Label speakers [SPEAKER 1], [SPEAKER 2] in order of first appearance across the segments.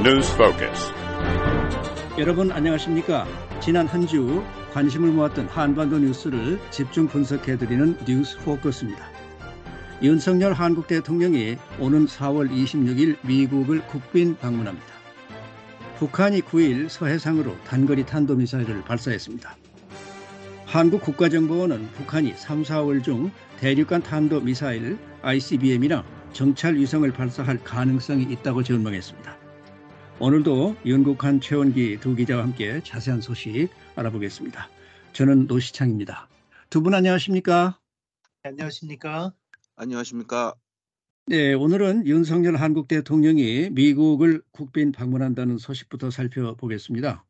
[SPEAKER 1] News Focus.
[SPEAKER 2] 여러분 안녕하십니까? 지난 한 주 관심을 모았던 한반도 뉴스를 집중 분석해 드리는 뉴스 포커스입니다. 윤석열 한국 대통령이 오는 4월 26일 미국을 국빈 방문합니다. 북한이 9일 서해상으로 단거리 탄도미사일을 발사했습니다. 한국 국가정보원은 북한이 3, 4월 중 대륙간 탄도미사일 ICBM이나 정찰 위성을 발사할 가능성이 있다고 전망했습니다. 오늘도 윤국한 최원기 두 기자와 함께 자세한 소식 알아보겠습니다. 저는 노시창입니다. 두 분 안녕하십니까?
[SPEAKER 3] 안녕하십니까?
[SPEAKER 4] 안녕하십니까?
[SPEAKER 2] 네, 오늘은 윤석열 한국 대통령이 미국을 국빈 방문한다는 소식부터 살펴보겠습니다.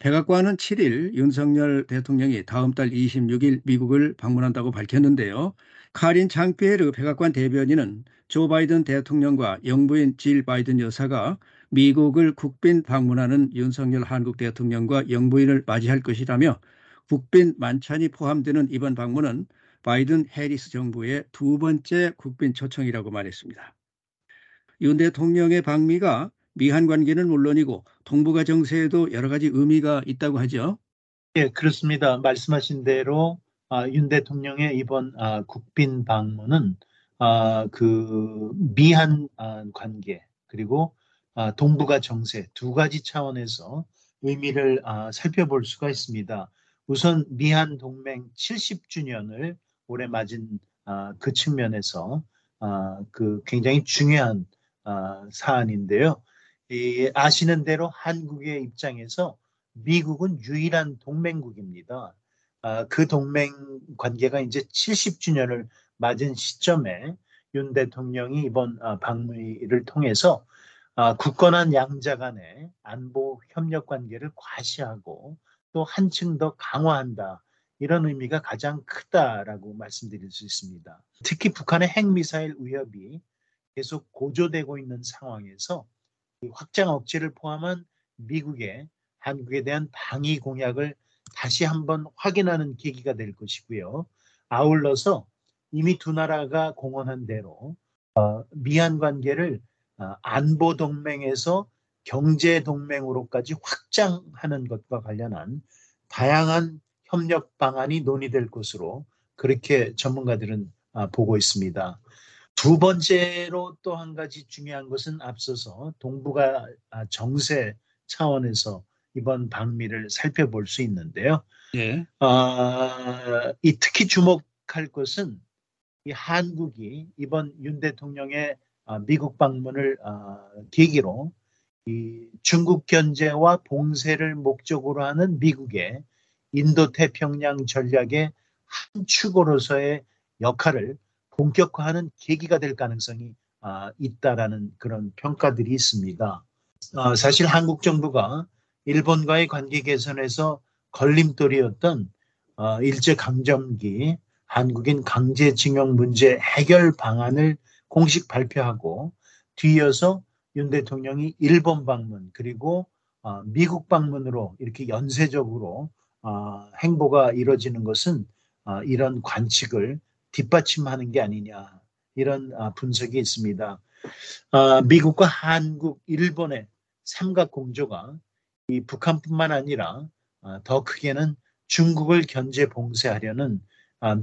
[SPEAKER 2] 백악관은 7일 윤석열 대통령이 다음 달 26일 미국을 방문한다고 밝혔는데요. 카린 장피에르 백악관 대변인은 조 바이든 대통령과 영부인 질 바이든 여사가 미국을 국빈 방문하는 윤석열 한국 대통령과 영부인을 맞이할 것이라며 국빈 만찬이 포함되는 이번 방문은 바이든 해리스 정부의 두 번째 국빈 초청이라고 말했습니다. 윤 대통령의 방미가 미한 관계는 물론이고 동북아 정세에도 여러 가지 의미가 있다고 하죠.
[SPEAKER 3] 예, 그렇습니다. 말씀하신 대로 아, 윤 대통령의 이번 아, 국빈 방문은 아, 그 미한 아, 관계 그리고 아, 동북아 정세 두 가지 차원에서 의미를 아, 살펴볼 수가 있습니다. 우선 미한 동맹 70주년을 올해 맞은 아, 그 측면에서 아, 그 굉장히 중요한 아, 사안인데요. 이, 아시는 대로 한국의 입장에서 미국은 유일한 동맹국입니다. 아, 그 동맹 관계가 이제 70주년을 맞은 시점에 윤 대통령이 이번 아, 방문을 통해서 아, 굳건한 양자 간의 안보 협력 관계를 과시하고 또 한층 더 강화한다. 이런 의미가 가장 크다라고 말씀드릴 수 있습니다. 특히 북한의 핵미사일 위협이 계속 고조되고 있는 상황에서 확장 억제를 포함한 미국의 한국에 대한 방위 공약을 다시 한번 확인하는 계기가 될 것이고요. 아울러서 이미 두 나라가 공언한 대로 어, 미한 관계를 어, 안보 동맹에서 경제 동맹으로까지 확장하는 것과 관련한 다양한 협력 방안이 논의될 것으로 그렇게 전문가들은 어, 보고 있습니다. 두 번째로 또 한 가지 중요한 것은 앞서서 동북아 정세 차원에서 이번 방미를 살펴볼 수 있는데요.
[SPEAKER 2] 예.
[SPEAKER 3] 어, 이 특히 주목할 것은 이 한국이 이번 윤 대통령의 어, 미국 방문을 어, 계기로 이 중국 견제와 봉쇄를 목적으로 하는 미국의 인도 태평양 전략의 한 축으로서의 역할을 본격화하는 계기가 될 가능성이 아, 있다라는 그런 평가들이 있습니다. 어, 사실 한국 정부가 일본과의 관계 개선에서 걸림돌이었던 어, 일제 강점기 한국인 강제징용 문제 해결 방안을 공식 발표하고 뒤이어서 윤 대통령이 일본 방문 그리고 어, 미국 방문으로 이렇게 연쇄적으로 어, 행보가 이뤄지는 것은 어, 이런 관측을 뒷받침하는 게 아니냐 이런 아, 분석이 있습니다. 아, 미국과 한국, 일본의 삼각 공조가 이 북한뿐만 아니라 아, 더 크게는 중국을 견제 봉쇄하려는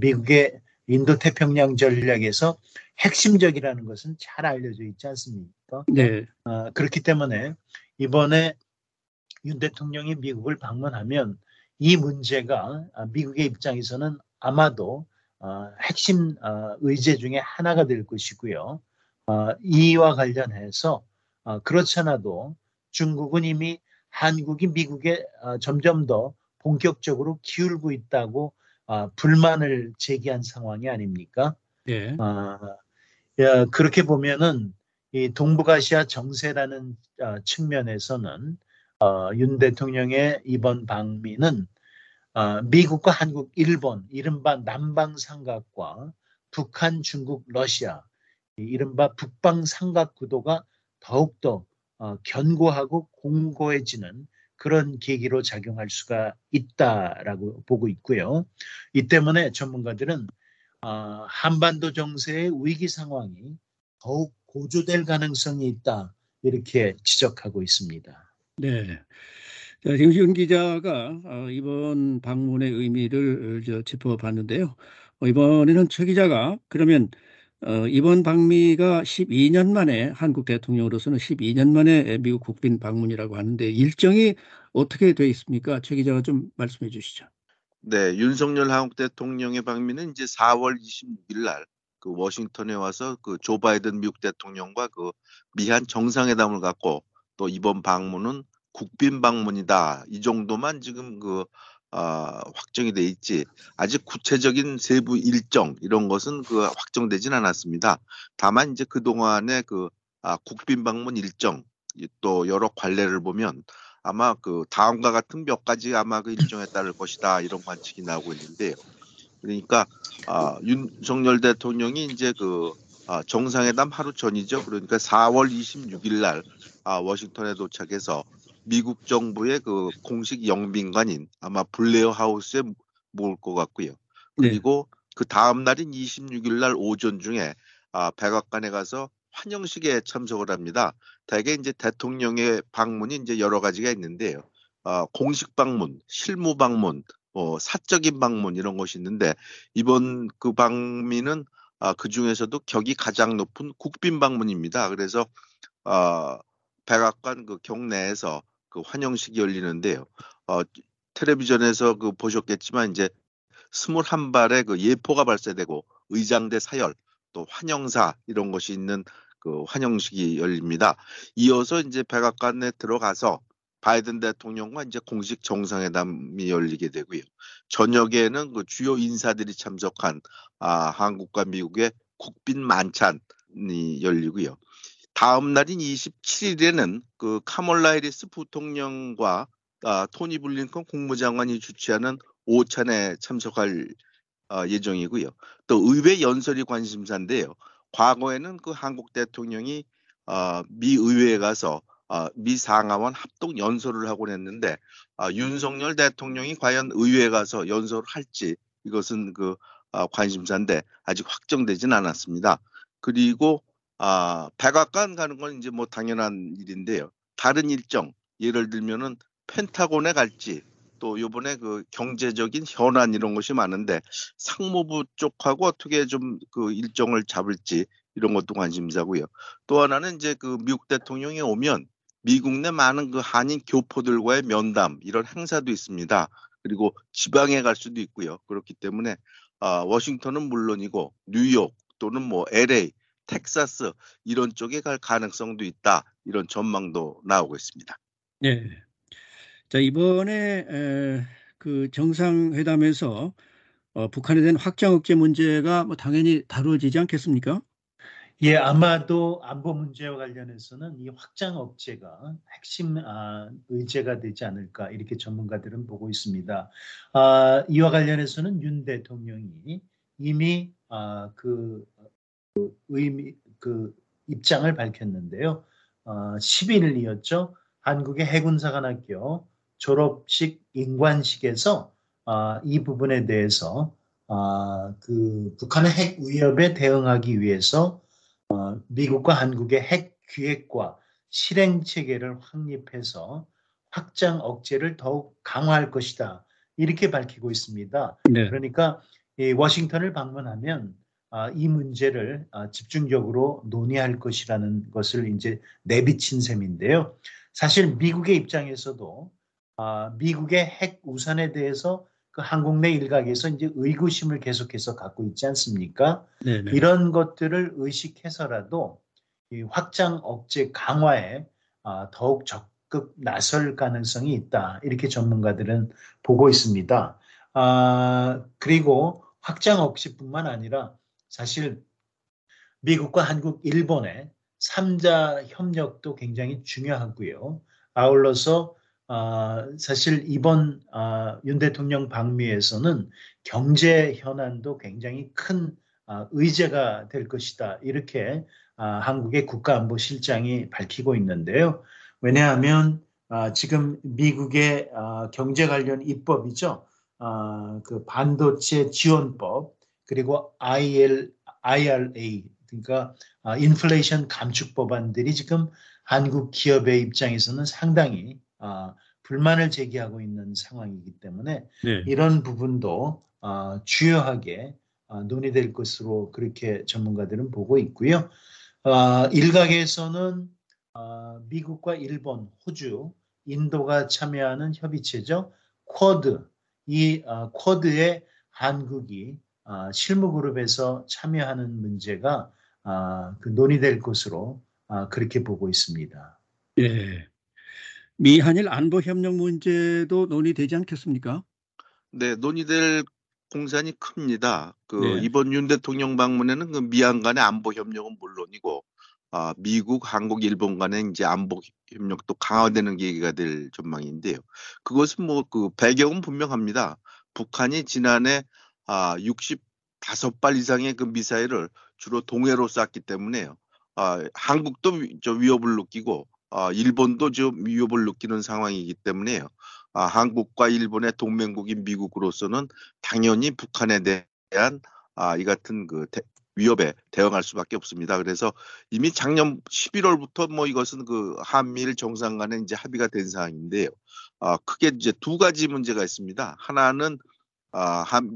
[SPEAKER 3] 미국의 인도 태평양 전략에서 핵심적이라는 것은 잘 알려져 있지 않습니까?
[SPEAKER 2] 네.
[SPEAKER 3] 그렇기 때문에 이번에 윤 대통령이 미국을 방문하면 이 문제가 미국의 입장에서는 아마도 어, 핵심 어, 의제 중에 하나가 될 것이고요. 어, 이와 관련해서 어, 그렇잖아도 중국은 이미 한국이 미국에 어, 점점 더 본격적으로 기울고 있다고 어, 불만을 제기한 상황이 아닙니까?
[SPEAKER 2] 예.
[SPEAKER 3] 어, 야, 그렇게 보면은 이 동북아시아 정세라는 어, 측면에서는 어, 윤 대통령의 이번 방미는 어, 미국과 한국, 일본, 이른바 남방 삼각과 북한, 중국, 러시아, 이른바 북방 삼각 구도가 더욱더 어, 견고하고 공고해지는 그런 계기로 작용할 수가 있다라고 보고 있고요. 이 때문에 전문가들은 어, 한반도 정세의 위기 상황이 더욱 고조될 가능성이 있다 이렇게 지적하고 있습니다.
[SPEAKER 2] 네. 자, 윤 기자가 어, 이번 방문의 의미를 어, 짚어봤는데요. 어, 이번에는 최 기자가 그러면 이번 방미가 12년 만에 한국 대통령으로서는 12년 만에 미국 국빈 방문이라고 하는데 일정이 어떻게 돼 있습니까? 최 기자가 좀 말씀해 주시죠.
[SPEAKER 1] 네, 윤석열 한국 대통령의 방미는 이제 4월 26일 날 그 워싱턴에 와서 그 조 바이든 미국 대통령과 그 미한 정상회담을 갖고 또 이번 방문은 국빈 방문이다. 이 정도만 지금 그 아, 확정이 돼 있지 아직 구체적인 세부 일정 이런 것은 그 확정되진 않았습니다. 다만 이제 그 동안의 그 아, 국빈 방문 일정 또 여러 관례를 보면 아마 그 다음과 같은 몇 가지 아마 그 일정에 따를 것이다 이런 관측이 나오고 있는데요. 그러니까 아, 윤석열 대통령이 이제 그 아, 정상회담 하루 전이죠. 그러니까 4월 26일 날 아, 워싱턴에 도착해서 미국 정부의 그 공식 영빈관인 아마 블레어 하우스에 모을 것 같고요.
[SPEAKER 2] 네.
[SPEAKER 1] 그리고 네. 그 다음 날인 26일 날 오전 중에 아, 백악관에 가서 환영식에 참석을 합니다. 대개 이제 대통령의 방문이 이제 여러 가지가 있는데요. 아, 공식 방문, 실무 방문, 뭐 사적인 방문 이런 것이 있는데 이번 그 방미는 아, 그 중에서도 격이 가장 높은 국빈 방문입니다. 그래서 아, 백악관 그 경내에서 그 환영식이 열리는데요. 어, 텔레비전에서 그 보셨겠지만 이제 스물한 발의 그 예포가 발사되고 의장대 사열 또 환영사 이런 것이 있는 그 환영식이 열립니다. 이어서 이제 백악관에 들어가서 바이든 대통령과 이제 공식 정상회담이 열리게 되고요. 저녁에는 그 주요 인사들이 참석한 아, 한국과 미국의 국빈 만찬이 열리고요. 다음 날인 27일에는 그 카몰라 해리스 부통령과 아, 토니 블링컨 국무장관이 주최하는 오찬에 참석할 어, 예정이고요. 또 의회 연설이 관심사인데요. 과거에는 그 한국 대통령이 어, 미 의회에 가서 어, 미 상하원 합동 연설을 하곤 했는데 어, 윤석열 대통령이 과연 의회에 가서 연설을 할지 이것은 그 어, 관심사인데 아직 확정되진 않았습니다. 그리고 아, 백악관 가는 건 이제 뭐 당연한 일인데요. 다른 일정, 예를 들면은 펜타곤에 갈지 또 요번에 그 경제적인 현안 이런 것이 많은데 상무부 쪽하고 어떻게 좀 그 일정을 잡을지 이런 것도 관심사고요. 또 하나는 이제 그 미국 대통령이 오면 미국 내 많은 그 한인 교포들과의 면담 이런 행사도 있습니다. 그리고 지방에 갈 수도 있고요. 그렇기 때문에 아, 워싱턴은 물론이고 뉴욕 또는 뭐 LA 텍사스 이런 쪽에 갈 가능성도 있다. 이런 전망도 나오고 있습니다.
[SPEAKER 2] 네. 자, 이번에 에, 그 정상회담에서 어, 북한에 대한 확장 억제 문제가 뭐 당연히 다루어지지 않겠습니까?
[SPEAKER 3] 예, 아마도 안보 문제와 관련해서는 이 확장 억제가 핵심 아, 의제가 되지 않을까 이렇게 전문가들은 보고 있습니다. 아, 이와 관련해서는 윤 대통령이 이미 아, 그 의미 그 입장을 밝혔는데요. 어, 11일이었죠. 한국의 해군사관학교 졸업식 인관식에서 어, 이 부분에 대해서 어, 그 북한의 핵 위협에 대응하기 위해서 어, 미국과 한국의 핵 기획과 실행 체계를 확립해서 확장 억제를 더욱 강화할 것이다. 이렇게 밝히고 있습니다. 네. 그러니까 워싱턴을 방문하면 아, 이 문제를 아, 집중적으로 논의할 것이라는 것을 이제 내비친 셈인데요. 사실 미국의 입장에서도 아, 미국의 핵 우산에 대해서 그 한국 내 일각에서 이제 의구심을 계속해서 갖고 있지 않습니까? 네네. 이런 것들을 의식해서라도 이 확장 억제 강화에 더욱 적극 나설 가능성이 있다. 이렇게 전문가들은 보고 있습니다. 아, 그리고 확장 억제뿐만 아니라 사실 미국과 한국, 일본의 3자 협력도 굉장히 중요하고요. 아울러서 어, 사실 이번 어, 윤 대통령 방미에서는 경제 현안도 굉장히 큰 어, 의제가 될 것이다. 이렇게 한국의 국가안보실장이 밝히고 있는데요. 왜냐하면 지금 미국의 경제 관련 입법이죠. 그 반도체 지원법 그리고 IL, IRA 그러니까 인플레이션 감축 법안들이 지금 한국 기업의 입장에서는 상당히 아, 불만을 제기하고 있는 상황이기 때문에
[SPEAKER 2] 네.
[SPEAKER 3] 이런 부분도 아, 주요하게 아, 논의될 것으로 그렇게 전문가들은 보고 있고요. 아, 일각에서는 아, 미국과 일본, 호주, 인도가 참여하는 협의체죠. 쿼드. 이 아, 쿼드에 한국이 아, 실무그룹에서 참여하는 문제가 아, 그 논의될 것으로 아, 그렇게 보고 있습니다.
[SPEAKER 2] 예. 미한일 안보 협력 문제도 논의되지 않겠습니까?
[SPEAKER 1] 네, 논의될 공산이 큽니다. 그
[SPEAKER 2] 네.
[SPEAKER 1] 이번 윤 대통령 방문에는 그 미한 간의 안보 협력은 물론이고 아, 미국, 한국, 일본 간의 이제 안보 협력도 강화되는 계기가 될 전망인데요. 그것은 뭐 그 배경은 분명합니다. 북한이 지난해 아, 65발 이상의 그 미사일을 주로 동해로 쐈기 때문에요. 아, 한국도 위- 저 위협을 느끼고 아, 일본도 좀 위협을 느끼는 상황이기 때문에요. 아, 한국과 일본의 동맹국인 미국으로서는 당연히 북한에 대한 아, 이 같은 그 대- 위협에 대응할 수밖에 없습니다. 그래서 이미 작년 11월부터 뭐 이것은 그 한미일 정상 간에 이제 합의가 된 사항인데요. 아, 크게 이제 두 가지 문제가 있습니다. 하나는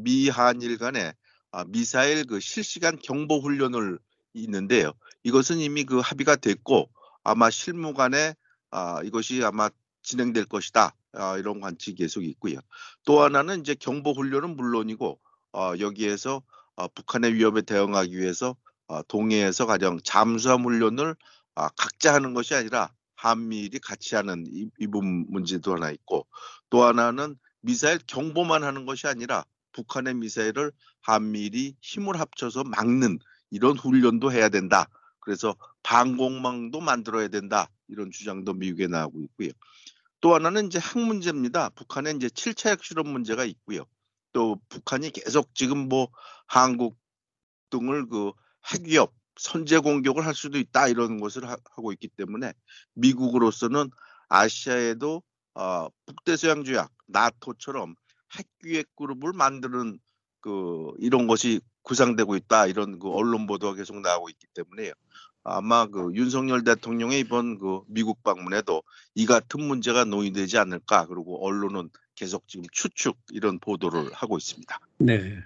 [SPEAKER 1] 미 한일 간에 아, 미사일 그 실시간 경보 훈련을 있는데요. 이것은 이미 그 합의가 됐고 아마 실무 간에 아, 이것이 아마 진행될 것이다. 아, 이런 관측이 계속 있고요. 또 하나는 이제 경보 훈련은 물론이고 어, 여기에서 어, 북한의 위협에 대응하기 위해서 어, 동해에서 가령 잠수함 훈련을 아, 각자 하는 것이 아니라 한미일이 같이 하는 이, 이 문제도 하나 있고 또 하나는 미사일 경보만 하는 것이 아니라 북한의 미사일을 한미일이 힘을 합쳐서 막는 이런 훈련도 해야 된다. 그래서 방공망도 만들어야 된다. 이런 주장도 미국에 나오고 있고요. 또 하나는 이제 핵 문제입니다. 북한의 이제 7차 핵실험 문제가 있고요. 또 북한이 계속 지금 뭐 한국 등을 그 핵위협, 선제 공격을 할 수도 있다 이런 것을 하, 고 있기 때문에 미국으로서는 아시아에도 어, 북대서양조약, 나토처럼 핵기획 그룹을 만드는 그 이런 것이 구상되고 있다 이런 그 언론 보도가 계속 나오고 있기 때문에요. 아마 그 윤석열 대통령의 이번 그 미국 방문에도 이 같은 문제가 논의되지 않을까 그리고 언론은 계속 지금 추측 이런 보도를 하고 있습니다.
[SPEAKER 2] 네.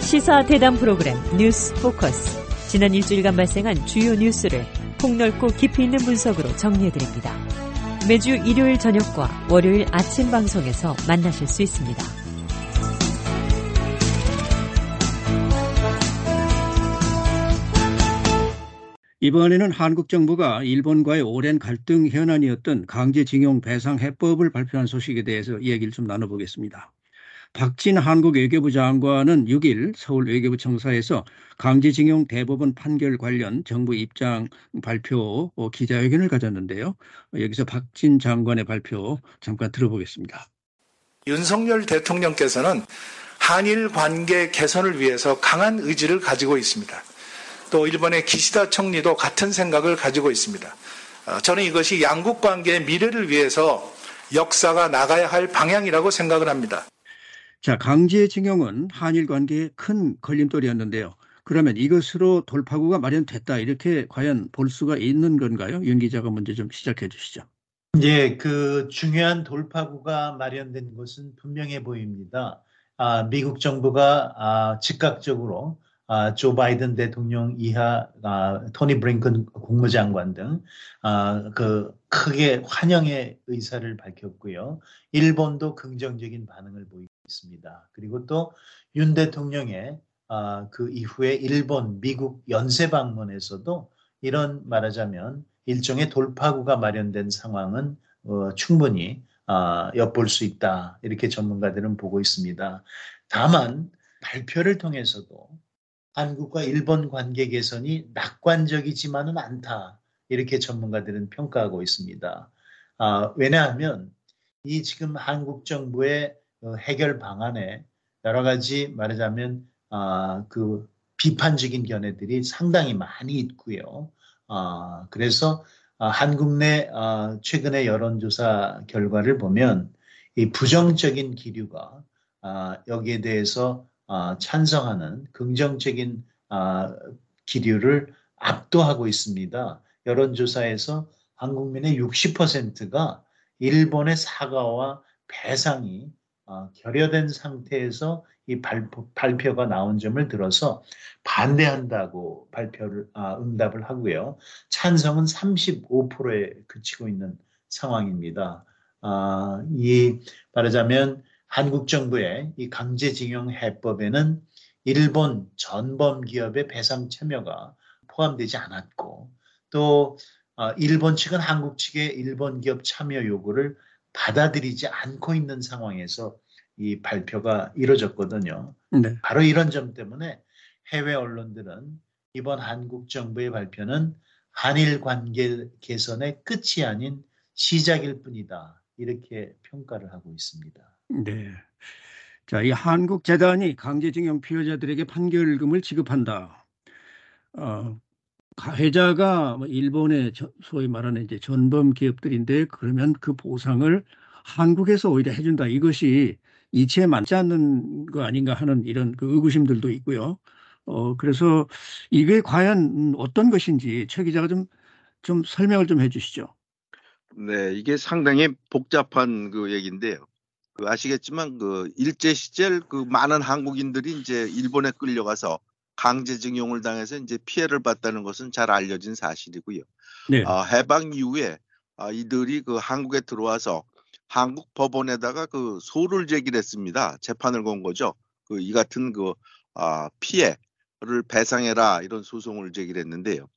[SPEAKER 4] 시사 대담 프로그램 뉴스 포커스. 지난 일주일간 발생한 주요 뉴스를 폭넓고 깊이 있는 분석으로 정리해드립니다. 매주 일요일 저녁과 월요일 아침 방송에서 만나실 수 있습니다.
[SPEAKER 2] 이번에는 한국 정부가 일본과의 오랜 갈등 현안이었던 강제징용 배상 해법을 발표한 소식에 대해서 이야기를 좀 나눠보겠습니다. 박진 한국 외교부 장관은 6일 서울 외교부 청사에서 강제징용 대법원 판결 관련 정부 입장 발표 어, 기자회견을 가졌는데요. 여기서 박진 장관의 발표 잠깐 들어보겠습니다.
[SPEAKER 5] 윤석열 대통령께서는 한일 관계 개선을 위해서 강한 의지를 가지고 있습니다. 또 일본의 기시다 총리도 같은 생각을 가지고 있습니다. 어, 저는 이것이 양국 관계의 미래를 위해서 역사가 나가야 할 방향이라고 생각을 합니다.
[SPEAKER 2] 자, 강제징용은 한일 관계에 큰 걸림돌이었는데요. 그러면 이것으로 돌파구가 마련됐다 이렇게 과연 볼 수가 있는 건가요? 윤 기자가 먼저 좀 시작해 주시죠.
[SPEAKER 3] 예, 그 중요한 돌파구가 마련된 것은 분명해 보입니다. 아, 미국 정부가 아, 즉각적으로 아, 조 바이든 대통령 이하 아, 토니 브링컨 국무장관 등 아, 그 크게 환영의 의사를 밝혔고요. 일본도 긍정적인 반응을 보이고 있습니다. 그리고 또 윤 대통령의 아, 그 이후에 일본, 미국 연쇄 방문에서도 이런 말하자면 일종의 돌파구가 마련된 상황은 어, 충분히 아, 엿볼 수 있다. 이렇게 전문가들은 보고 있습니다. 다만 발표를 통해서도 한국과 일본 관계 개선이 낙관적이지만은 않다. 이렇게 전문가들은 평가하고 있습니다. 아, 왜냐하면 이 지금 한국 정부의 어, 해결 방안에 여러 가지 말하자면 아, 그 비판적인 견해들이 상당히 많이 있고요. 아, 그래서 아, 한국 내 아, 최근의 여론조사 결과를 보면 이 부정적인 기류가 아, 여기에 대해서 아, 찬성하는 긍정적인 아, 기류를 압도하고 있습니다. 여론조사에서 한국민의 60%가 일본의 사과와 배상이 어, 결여된 상태에서 이 발표, 발표가 나온 점을 들어서 반대한다고 발표를 아, 응답을 하고요. 찬성은 35%에 그치고 있는 상황입니다. 아, 이 말하자면 한국 정부의 이 강제징용 해법에는 일본 전범 기업의 배상 참여가 포함되지 않았고 또 어, 일본 측은 한국 측의 일본 기업 참여 요구를 받아들이지 않고 있는 상황에서 이 발표가 이루어졌거든요. 네. 바로 이런 점 때문에 해외 언론들은 이번 한국 정부의 발표는 한일 관계 개선의 끝이 아닌 시작일 뿐이다. 이렇게 평가를 하고 있습니다.
[SPEAKER 2] 네. 자, 이 한국 재단이 강제징용 피해자들에게 판결금을 지급한다. 어, 가해자가 뭐 일본의 소위 말하는 이제 전범 기업들인데 그러면 그 보상을 한국에서 오히려 해준다. 이것이 이치에 맞지 않는 거 아닌가 하는 이런 그 의구심들도 있고요. 어, 그래서 이게 과연 어떤 것인지 최 기자가 좀, 좀 설명을 좀 해주시죠.
[SPEAKER 1] 네, 이게 상당히 복잡한 그 얘기인데요. 그 아시겠지만 그 일제 시절 그 많은 한국인들이 이제 일본에 끌려가서 강제징용을 당해서 이제 피해를 봤다는 것은 잘 알려진 사실이고요. 네. 어, 해방 이후에 어, 이들이 그 한국에 들어와서 한국 법원에다가 그 소를 제기했습니다. 재판을 건 거죠. 그 이 같은 그 어, 피해를 배상해라 이런 소송을 제기했는데요.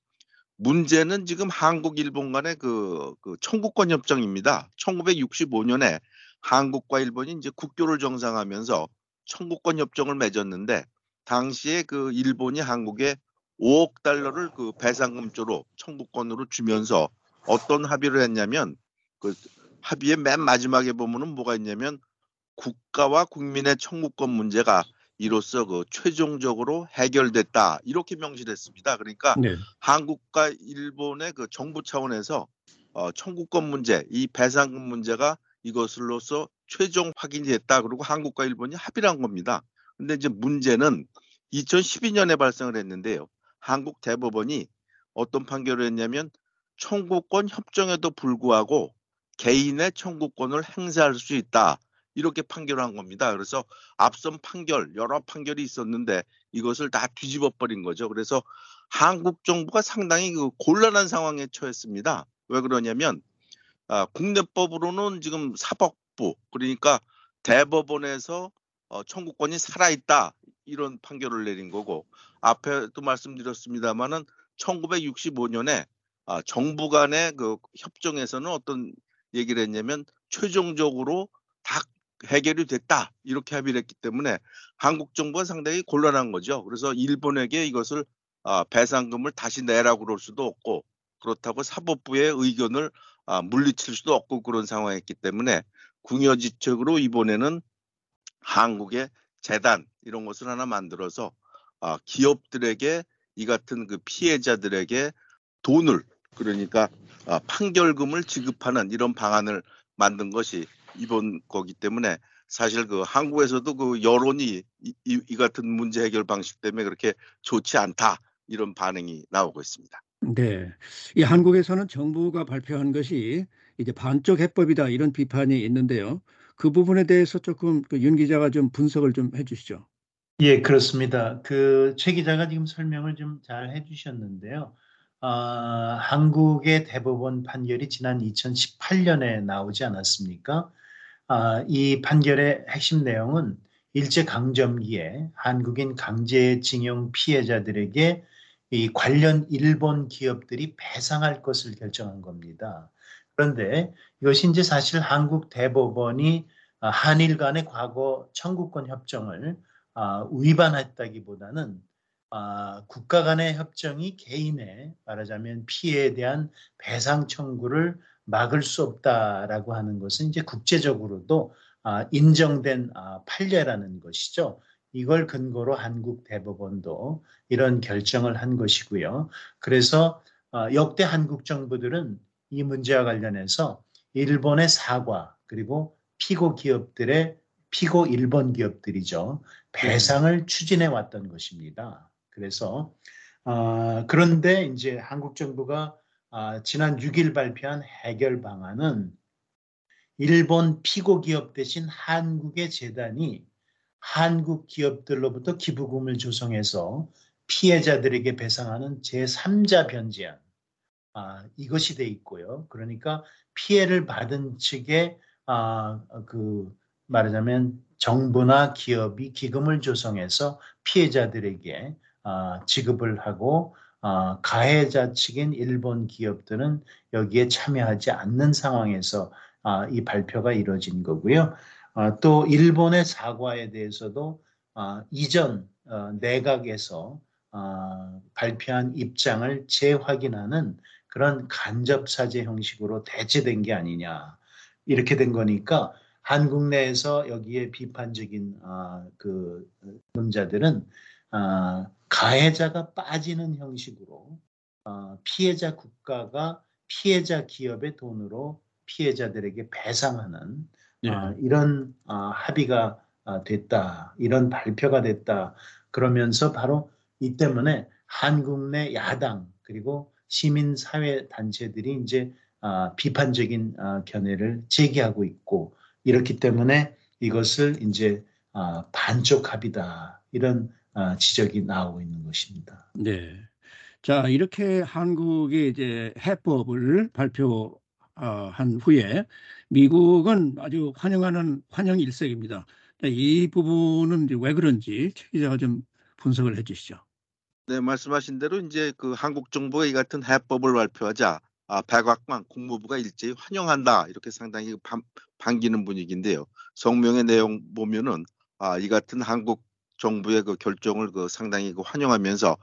[SPEAKER 1] 문제는 지금 한국 일본 간의 그, 그 청구권 협정입니다. 1965년에 한국과 일본이 이제 국교를 정상하면서 청구권 협정을 맺었는데 당시에 그 일본이 한국에 5억 달러를 그 배상금조로 청구권으로 주면서 어떤 합의를 했냐면 그 합의의 맨 마지막에 보면은 뭐가 있냐면 국가와 국민의 청구권 문제가 이로써 그 최종적으로 해결됐다 이렇게 명시됐습니다. 그러니까 네. 한국과 일본의 그 정부 차원에서 어, 청구권 문제, 이 배상금 문제가 이것으로서 최종 확인이 됐다. 그리고 한국과 일본이 합의를 한 겁니다. 근데 이제 문제는 2012년에 발생을 했는데요. 한국 대법원이 어떤 판결을 했냐면 청구권 협정에도 불구하고 개인의 청구권을 행사할 수 있다. 이렇게 판결을 한 겁니다. 그래서 앞선 판결, 여러 판결이 있었는데 이것을 다 뒤집어 버린 거죠. 그래서 한국 정부가 상당히 그 곤란한 상황에 처했습니다. 왜 그러냐면 아, 국내법으로는 지금 사법부 그러니까 대법원에서 어, 청구권이 살아있다 이런 판결을 내린 거고 앞에도 말씀드렸습니다마는 1965년에 아, 정부 간의 그 협정에서는 어떤 얘기를 했냐면 최종적으로 다 해결이 됐다 이렇게 합의를 했기 때문에 한국 정부가 상당히 곤란한 거죠. 그래서 일본에게 이것을 아, 배상금을 다시 내라고 그럴 수도 없고 그렇다고 사법부의 의견을 아, 물리칠 수도 없고 그런 상황이었기 때문에 궁여지책으로 이번에는 한국의 재단 이런 것을 하나 만들어서 아, 기업들에게 이 같은 그 피해자들에게 돈을 그러니까 아, 판결금을 지급하는 이런 방안을 만든 것이 이번 거기 때문에 사실 그 한국에서도 그 여론이 이, 이, 이 같은 문제 해결 방식 때문에 그렇게 좋지 않다 이런 반응이 나오고 있습니다.
[SPEAKER 2] 네. 이 한국에서는 정부가 발표한 것이 이제 반쪽 해법이다 이런 비판이 있는데요. 그 부분에 대해서 조금 그 윤 기자가 좀 분석을 좀 해주시죠.
[SPEAKER 3] 예, 그렇습니다. 그 최 기자가 지금 설명을 좀 잘 해주셨는데요. 아, 한국의 대법원 판결이 지난 2018년에 나오지 않았습니까? 아, 이 판결의 핵심 내용은 일제 강점기에 한국인 강제징용 피해자들에게 이 관련 일본 기업들이 배상할 것을 결정한 겁니다. 그런데 이것이 이제 사실 한국 대법원이 아, 한일 간의 과거 청구권 협정을 아, 위반했다기보다는 아, 국가 간의 협정이 개인의 말하자면 피해에 대한 배상 청구를 막을 수 없다라고 하는 것은 이제 국제적으로도 인정된 판례라는 것이죠. 이걸 근거로 한국 대법원도 이런 결정을 한 것이고요. 그래서 역대 한국 정부들은 이 문제와 관련해서 일본의 사과 그리고 피고 기업들의 피고 일본 기업들이죠. 배상을 추진해 왔던 것입니다. 그래서 어, 그런데 이제 한국 정부가 어, 지난 6일 발표한 해결 방안은 일본 피고 기업 대신 한국의 재단이 한국 기업들로부터 기부금을 조성해서 피해자들에게 배상하는 제3자 변제안 아, 이것이 돼 있고요. 그러니까 피해를 받은 측에 아, 그 말하자면 정부나 기업이 기금을 조성해서 피해자들에게 아, 지급을 하고 아, 가해자 측인 일본 기업들은 여기에 참여하지 않는 상황에서 아, 이 발표가 이루어진 거고요. 아, 또 일본의 사과에 대해서도 아, 이전 어, 내각에서 아, 발표한 입장을 재확인하는 그런 간접 사죄 형식으로 대체된 게 아니냐. 이렇게 된 거니까 한국 내에서 여기에 비판적인 아, 그 논자들은 아, 가해자가 빠지는 형식으로 아, 피해자 국가가 피해자 기업의 돈으로 피해자들에게 배상하는
[SPEAKER 2] 예.
[SPEAKER 3] 아, 이런 아, 합의가 아, 됐다. 이런 발표가 됐다. 그러면서 바로 이 때문에 한국 내 야당 그리고 시민 사회 단체들이 이제 아, 비판적인 아, 견해를 제기하고 있고 이렇기 때문에 이것을 이제 아, 반쪽 합의다 이런 아, 지적이 나오고 있는 것입니다.
[SPEAKER 2] 네. 자, 이렇게 한국이 이제 해법을 발표 한 후에 미국은 아주 환영하는 환영 일색입니다. 자, 이 부분은 왜 그런지 최 기자가 좀 분석을 해 주시죠.
[SPEAKER 1] 네, 말씀하신 대로 이제 그 한국 정부가 이 같은 해법을 발표하자 아, 백악관 국무부가 일제히 환영한다 이렇게 상당히 반, 반기는 분위기인데요. 성명의 내용 보면은 아, 이 같은 한국 정부의 그 결정을 그 상당히 그 환영하면서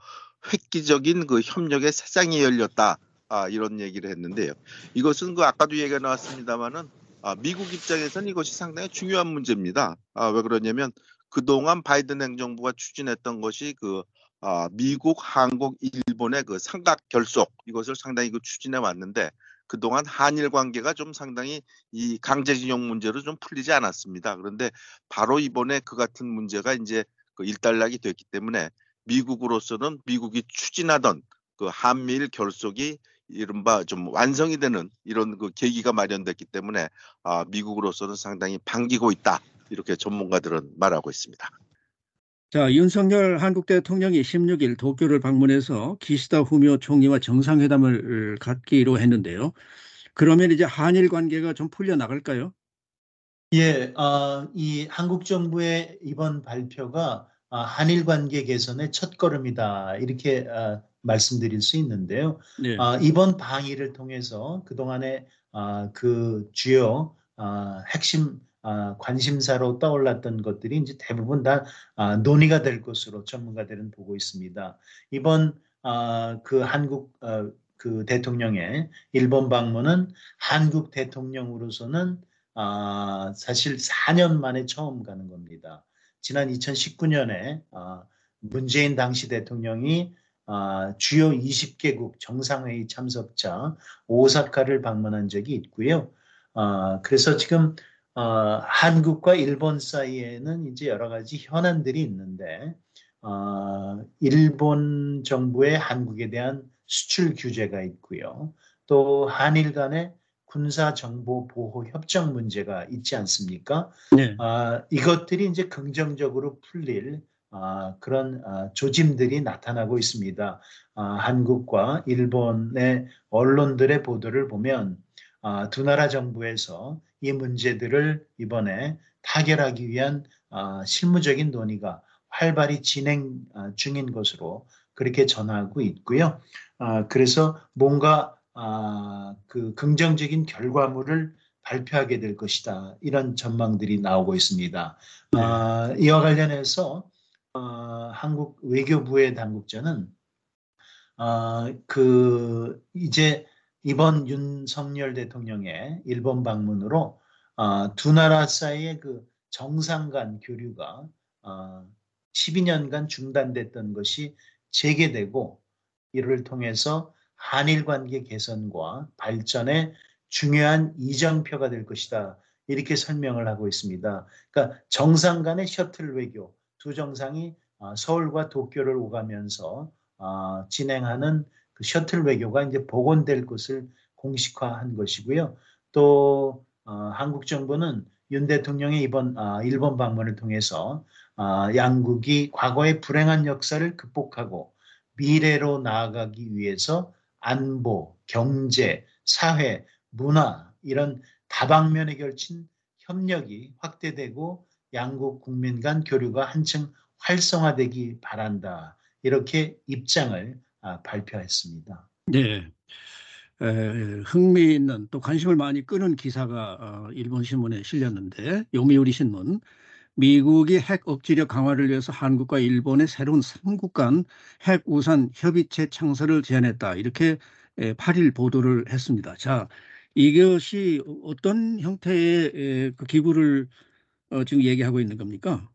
[SPEAKER 1] 획기적인 그 협력의 세상이 열렸다 아, 이런 얘기를 했는데요. 이것은 그 아까도 얘기가 나왔습니다만은 아, 미국 입장에서는 이것이 상당히 중요한 문제입니다. 아, 왜 그러냐면 그동안 바이든 행정부가 추진했던 것이 그 아, 미국, 한국, 일본의 그 삼각 결속 이것을 상당히 그 추진해 왔는데 그동안 한일 관계가 좀 상당히 이 강제징용 문제로 좀 풀리지 않았습니다. 그런데 바로 이번에 그 같은 문제가 이제 그 일단락이 됐기 때문에 미국으로서는 미국이 추진하던 그 한미일 결속이 이른바 좀 완성이 되는 이런 그 계기가 마련됐기 때문에 아, 미국으로서는 상당히 반기고 있다. 이렇게 전문가들은 말하고 있습니다.
[SPEAKER 2] 자, 윤석열 한국 대통령이 16일 도쿄를 방문해서 기시다 후미오 총리와 정상회담을 갖기로 했는데요. 그러면 이제 한일 관계가 좀 풀려 나갈까요?
[SPEAKER 3] 예, 어, 이 한국 정부의 이번 발표가 아, 한일 관계 개선의 첫 걸음이다 이렇게 아, 말씀드릴 수 있는데요.
[SPEAKER 2] 네.
[SPEAKER 3] 아, 이번 방위를 통해서 그 동안의 아, 그 주요 아, 핵심 아, 관심사로 떠올랐던 것들이 이제 대부분 다 아, 논의가 될 것으로 전문가들은 보고 있습니다. 이번 아, 그 한국 어, 그 대통령의 일본 방문은 한국 대통령으로서는 아, 사실 4년 만에 처음 가는 겁니다. 지난 2019년에 아, 문재인 당시 대통령이 아, 주요 20개국 정상회의 참석자 오사카를 방문한 적이 있고요. 아, 그래서 지금 어, 한국과 일본 사이에는 이제 여러 가지 현안들이 있는데 어, 일본 정부의 한국에 대한 수출 규제가 있고요. 또 한일 간의 군사 정보 보호 협정 문제가 있지 않습니까?
[SPEAKER 2] 네.
[SPEAKER 3] 아, 이것들이 이제 긍정적으로 풀릴 아, 그런 아, 조짐들이 나타나고 있습니다. 아, 한국과 일본의 언론들의 보도를 보면 아, 두 나라 정부에서 이 문제들을 이번에 타결하기 위한 아, 실무적인 논의가 활발히 진행 아, 중인 것으로 그렇게 전하고 있고요. 아, 그래서 뭔가 아, 그 긍정적인 결과물을 발표하게 될 것이다. 이런 전망들이 나오고 있습니다.
[SPEAKER 2] 네.
[SPEAKER 3] 아, 이와 관련해서 어, 한국 외교부의 당국자는 아, 그 이제 이번 윤석열 대통령의 일본 방문으로 아, 두 나라 사이의 그 정상 간 교류가 아, 12년간 중단됐던 것이 재개되고 이를 통해서 한일 관계 개선과 발전에 중요한 이정표가 될 것이다. 이렇게 설명을 하고 있습니다. 그러니까 정상 간의 셔틀 외교 두 정상이 어, 서울과 도쿄를 오가면서 어, 진행하는 그 셔틀 외교가 이제 복원될 것을 공식화한 것이고요. 또 어, 한국 정부는 윤 대통령의 이번 일본 방문을 통해서 양국이 과거의 불행한 역사를 극복하고 미래로 나아가기 위해서 안보, 경제, 사회, 문화 이런 다방면에 걸친 협력이 확대되고 양국 국민 간 교류가 한층 활성화되기 바란다. 이렇게 입장을 아, 발표했습니다.
[SPEAKER 2] 네. 에, 흥미있는 또 관심을 많이 끄는 기사가 어, 일본 신문에 실렸는데 요미우리 신문 미국이 핵 억지력 강화를 위해서 한국과 일본의 새로운 3국 간 핵 우산 협의체 창설을 제안했다. 이렇게 8일 보도를 했습니다. 자, 이것이 어떤 형태의 그 기구를 어, 지금 얘기하고 있는 겁니까?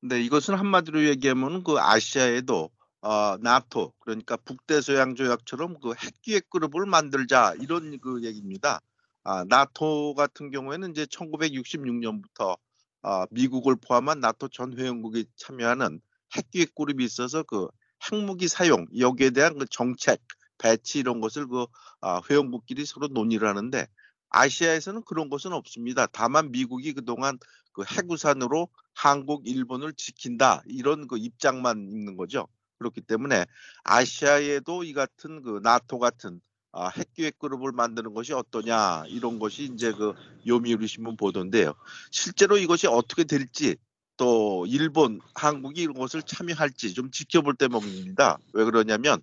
[SPEAKER 1] 네, 이것은 한마디로 얘기하면 그 아시아에도 어, 나토 그러니까 북대서양 조약처럼 그 핵기획 그룹을 만들자 이런 그 얘기입니다. 아, 나토 같은 경우에는 이제 1966년부터 아, 미국을 포함한 나토 전 회원국이 참여하는 핵기획 그룹이 있어서 그 핵무기 사용 여기에 대한 그 정책 배치 이런 것을 그 아, 회원국끼리 서로 논의를 하는데 아시아에서는 그런 것은 없습니다. 다만 미국이 그동안 그 핵우산으로 한국, 일본을 지킨다 이런 그 입장만 있는 거죠. 그렇기 때문에 아시아에도 이 같은 그 나토 같은 아, 핵기획 그룹을 만드는 것이 어떠냐 이런 것이 이제 그 요미우리 신문 보도인데요. 실제로 이것이 어떻게 될지 또 일본, 한국이 이런 것을 참여할지 좀 지켜볼 대목입니다. 왜 그러냐면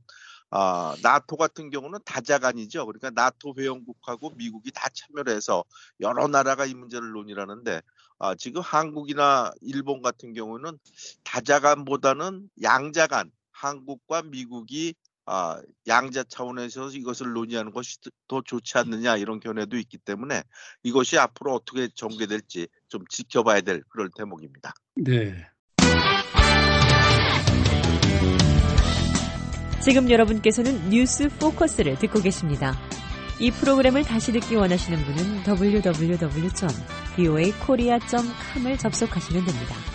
[SPEAKER 1] 아, 나토 같은 경우는 다자간이죠. 그러니까 나토 회원국하고 미국이 다 참여를 해서 여러 나라가 이 문제를 논의하는데 아, 지금 한국이나 일본 같은 경우는 다자간보다는 양자간 한국과 미국이 아, 양자 차원에서 이것을 논의하는 것이 더 좋지 않느냐 이런 견해도 있기 때문에 이것이 앞으로 어떻게 전개될지 좀 지켜봐야 될 그럴 대목입니다.
[SPEAKER 2] 네.
[SPEAKER 4] 지금 여러분께서는 뉴스 포커스를 듣고 계십니다. 이 프로그램을 다시 듣기 원하시는 분은 www.voakorea.com을 접속하시면 됩니다.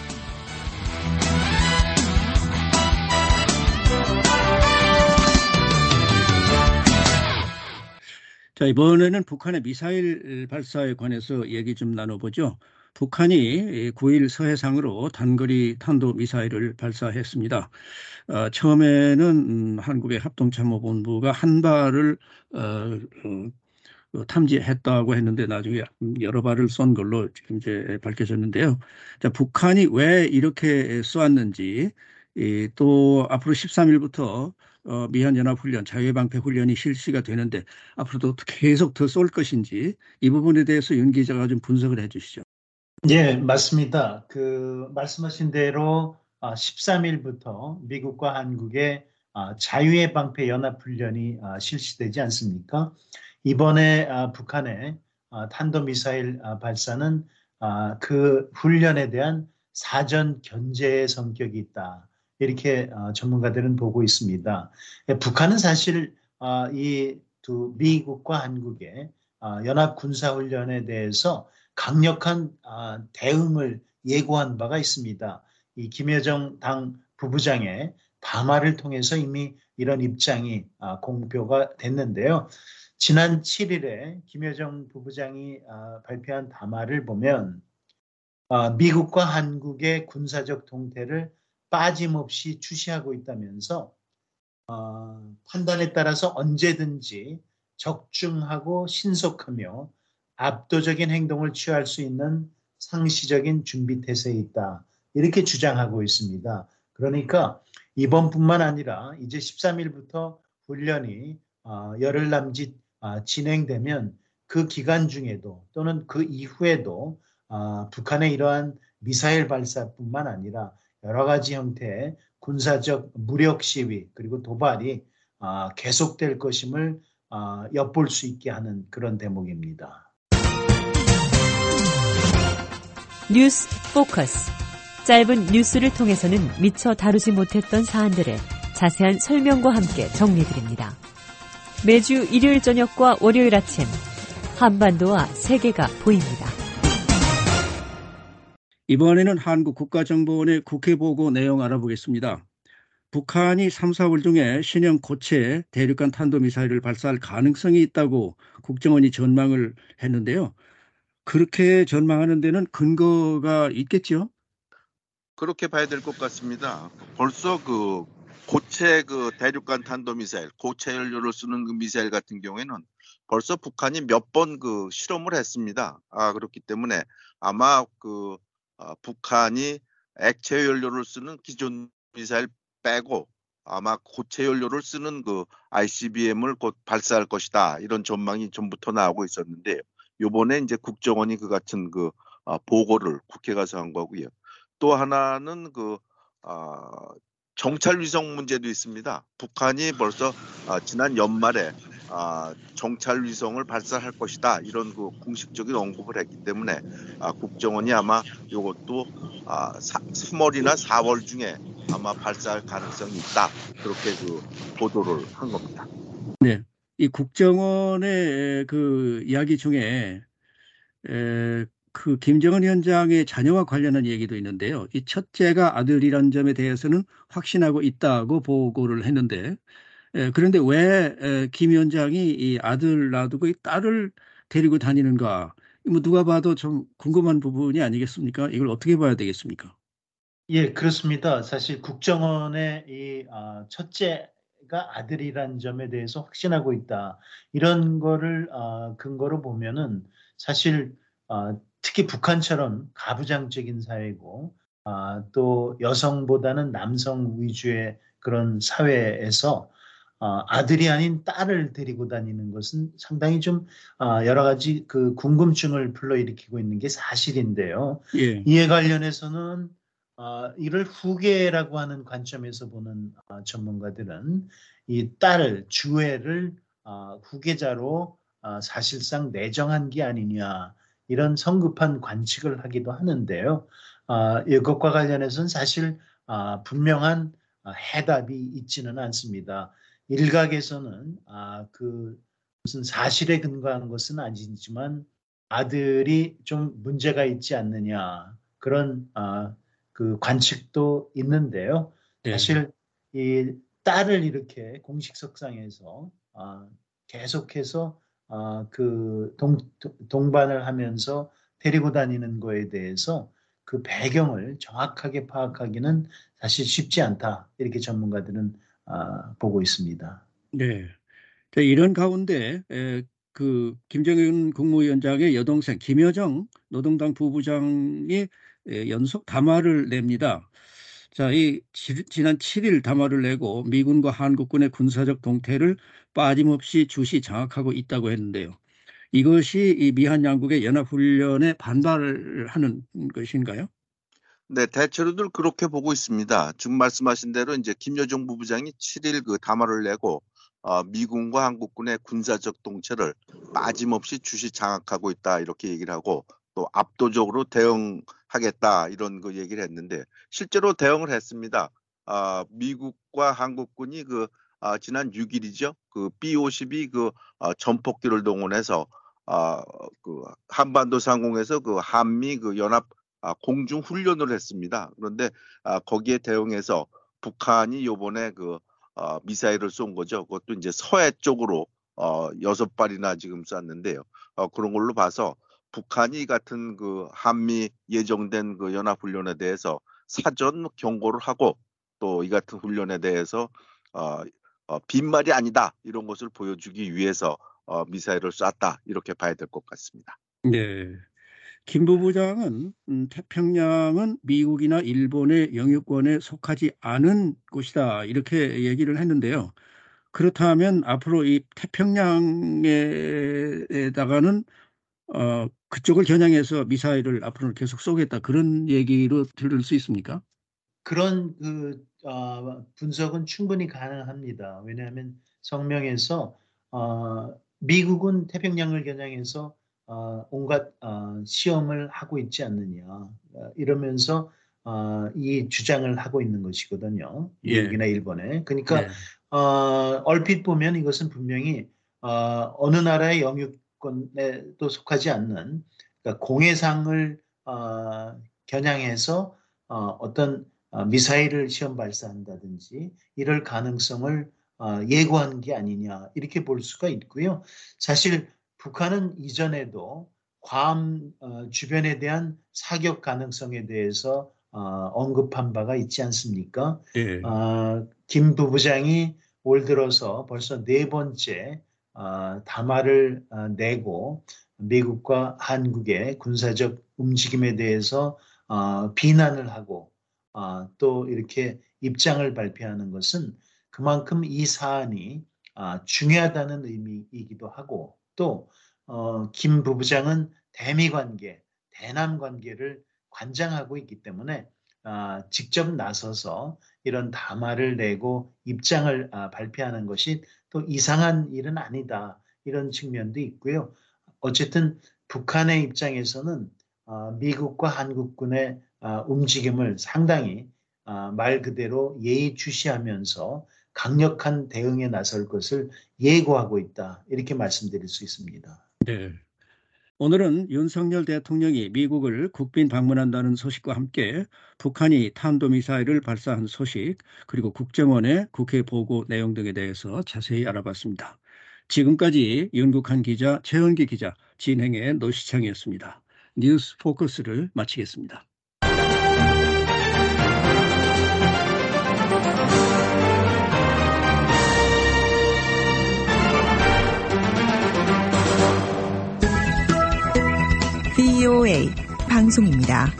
[SPEAKER 2] 자, 이번에는 북한의 미사일 발사에 관해서 얘기 좀 나눠보죠. 북한이 9일 서해상으로 단거리 탄도 미사일을 발사했습니다. 어, 처음에는 음, 한국의 합동참모본부가 한 발을 어, 어, 어, 탐지했다고 했는데 나중에 여러 발을 쏜 걸로 지금 이제 밝혀졌는데요. 자, 북한이 왜 이렇게 쏘았는지 또 앞으로 13일부터 어, 미한연합훈련, 자유방패훈련이 실시가 되는데 앞으로도 계속 더 쏠 것인지 이 부분에 대해서 윤 기자가 좀 분석을 해 주시죠.
[SPEAKER 3] 예, 맞습니다. 그 말씀하신 대로 13일부터 아, 미국과 한국의 아, 자유의 방패 연합훈련이 아, 실시되지 않습니까? 이번에 북한의 탄도미사일 발사는 그 훈련에 대한 사전 견제의 성격이 있다. 이렇게 어, 전문가들은 보고 있습니다. 예, 북한은 사실 어, 이두 미국과 한국의 어, 연합 군사 훈련에 대해서 강력한 대응을 예고한 바가 있습니다. 이 김여정 당 부부장의 담화를 통해서 이미 이런 입장이 공표가 됐는데요. 지난 7일에 김여정 부부장이 발표한 담화를 보면 미국과 한국의 군사적 동태를 빠짐없이 주시하고 있다면서 어, 판단에 따라서 언제든지 적중하고 신속하며 압도적인 행동을 취할 수 있는 상시적인 준비 태세에 있다. 이렇게 주장하고 있습니다. 그러니까 이번뿐만 아니라 이제 13일부터 훈련이 어, 열흘 남짓 어, 진행되면 그 기간 중에도 또는 그 이후에도 어, 북한의 이러한 미사일 발사뿐만 아니라 여러 가지 형태의 군사적 무력 시위 그리고 도발이 아, 계속될 것임을 아, 엿볼 수 있게 하는 그런 대목입니다.
[SPEAKER 4] 뉴스 포커스. 짧은 뉴스를 통해서는 미처 다루지 못했던 사안들을 자세한 설명과 함께 정리드립니다. 매주 일요일 저녁과 월요일 아침 한반도와 세계가 보입니다.
[SPEAKER 2] 이번에는 한국 국가정보원의 국회 보고 내용 알아보겠습니다. 북한이 3, 4월 중에 신형 고체 대륙간 탄도미사일을 발사할 가능성이 있다고 국정원이 전망을 했는데요. 그렇게 전망하는 데는 근거가 있겠죠?
[SPEAKER 1] 그렇게 봐야 될 것 같습니다. 벌써 그 고체 그 대륙간 탄도미사일, 고체 연료를 쓰는 그 미사일 같은 경우에는 벌써 북한이 몇 번 그 실험을 했습니다. 아 그렇기 때문에 아마 그 어, 북한이 액체 연료를 쓰는 기존 미사일 빼고 아마 고체 연료를 쓰는 그 ICBM을 곧 발사할 것이다 이런 전망이 전부터 나오고 있었는데요. 요번에 이제 국정원이 그 같은 그 어, 보고를 국회 가서 한 거고요. 또 하나는 그 어, 정찰 위성 문제도 있습니다. 북한이 벌써 어, 지난 연말에 아, 정찰 위성을 발사할 것이다 이런 그 공식적인 언급을 했기 때문에 아, 국정원이 아마 이것도 아, 3월이나 4월 중에 아마 발사할 가능성이 있다 그렇게 그 보도를 한 겁니다.
[SPEAKER 2] 네, 이 국정원의 그 이야기 중에 에, 그 김정은 위원장의 자녀와 관련한 얘기도 있는데요. 이 첫째가 아들이란 점에 대해서는 확신하고 있다고 보고를 했는데 예, 그런데 왜 김 위원장이 이 아들 놔두고 이 딸을 데리고 다니는가? 뭐 누가 봐도 좀 궁금한 부분이 아니겠습니까? 이걸 어떻게 봐야 되겠습니까?
[SPEAKER 3] 예, 그렇습니다. 사실 국정원의 이 아, 첫째가 아들이란 점에 대해서 확신하고 있다. 이런 거를 아, 근거로 보면은 사실 아, 특히 북한처럼 가부장적인 사회고 또 여성보다는 남성 위주의 그런 사회에서 어, 아들이 아닌 딸을 데리고 다니는 것은 상당히 좀 어, 여러 가지 그 궁금증을 불러일으키고 있는 게 사실인데요. 예. 이에 관련해서는 어, 이를 후계라고 하는 관점에서 보는 전문가들은 이 딸을 주애를 후계자로 사실상 내정한 게 아니냐 이런 성급한 관측을 하기도 하는데요. 이것과 관련해서는 사실 분명한 해답이 있지는 않습니다. 일각에서는 아, 그 무슨 사실에 근거한 것은 아니지만 아들이 좀 문제가 있지 않느냐 그런 아, 그 관측도 있는데요. 네. 사실 이 딸을 이렇게 공식 석상에서 아, 계속해서 아, 그 동, 동반을 하면서 데리고 다니는 거에 대해서 그 배경을 정확하게 파악하기는 사실 쉽지 않다 이렇게 전문가들은 아, 보고 있습니다.
[SPEAKER 2] 네. 이런 가운데 그 김정은 국무위원장의 여동생 김여정 노동당 부부장이 연속 담화를 냅니다. 자, 이 지난 7일 담화를 내고 미군과 한국군의 군사적 동태를 빠짐없이 주시 장악하고 있다고 했는데요. 이것이 이 미한 양국의 연합훈련에 반발을 하는 것인가요?
[SPEAKER 1] 네, 대체로들 그렇게 보고 있습니다. 지금 말씀하신 대로 이제 김여정 부부장이 7일 그 담화를 내고 어, 미군과 한국군의 군사적 동체를 빠짐없이 주시 장악하고 있다 이렇게 얘기를 하고 또 압도적으로 대응하겠다 이런 그 얘기를 했는데 실제로 대응을 했습니다. 어, 미국과 한국군이 그 어, 지난 6일이죠. 그 B-52 그 어, 전폭기를 동원해서 어, 그 한반도 상공에서 그 한미 그 연합 아, 공중 훈련을 했습니다. 그런데 아, 거기에 대응해서 북한이 요번에 그 어, 미사일을 쏜 거죠. 그것도 이제 서해 쪽으로 어, 여섯 발이나 지금 쐈는데요. 어, 그런 걸로 봐서 북한이 같은 그 한미 예정된 그 연합 훈련에 대해서 사전 경고를 하고 또 이 같은 훈련에 대해서 어, 어, 빈말이 아니다 이런 것을 보여주기 위해서 어, 미사일을 쐈다 이렇게 봐야 될 것 같습니다.
[SPEAKER 2] 네. 김 부부장은 음, 태평양은 미국이나 일본의 영유권에 속하지 않은 곳이다 이렇게 얘기를 했는데요. 그렇다면 앞으로 이 태평양에다가는 어, 그쪽을 겨냥해서 미사일을 앞으로 계속 쏘겠다 그런 얘기로 들을 수 있습니까?
[SPEAKER 3] 그런 그 어, 분석은 충분히 가능합니다. 왜냐하면 성명에서 어, 미국은 태평양을 겨냥해서 어, 온갖 어, 시험을 하고 있지 않느냐 어, 이러면서 어, 이 주장을 하고 있는 것이거든요. 예. 미국이나 일본에. 그러니까 예. 어, 얼핏 보면 이것은 분명히 어, 어느 나라의 영유권에도 속하지 않는 그러니까 공해상을 어, 겨냥해서 어떤 미사일을 시험 발사한다든지 이럴 가능성을 예고한 게 아니냐 이렇게 볼 수가 있고요. 사실 북한은 이전에도 괌 주변에 대한 사격 가능성에 대해서 언급한 바가 있지 않습니까?
[SPEAKER 2] 예.
[SPEAKER 3] 김 부부장이 올 들어서 벌써 네 번째 담화를 내고 미국과 한국의 군사적 움직임에 대해서 비난을 하고 또 이렇게 입장을 발표하는 것은 그만큼 이 사안이 중요하다는 의미이기도 하고 또김 어, 부부장은 대미 관계, 대남 관계를 관장하고 있기 때문에 직접 나서서 이런 담화를 내고 입장을 발표하는 것이 또 이상한 일은 아니다 이런 측면도 있고요. 어쨌든 북한의 입장에서는 어, 미국과 한국군의 어, 움직임을 상당히 어, 말 그대로 예의주시하면서 강력한 대응에 나설 것을 예고하고 있다. 이렇게 말씀드릴 수 있습니다.
[SPEAKER 2] 네. 오늘은 윤석열 대통령이 미국을 국빈 방문한다는 소식과 함께 북한이 탄도미사일을 발사한 소식, 그리고 국정원의 국회 보고 내용 등에 대해서 자세히 알아봤습니다. 지금까지 윤국한 기자, 최은기 기자, 진행의 노시창이었습니다. 뉴스 포커스를 마치겠습니다.
[SPEAKER 6] VOA 방송입니다.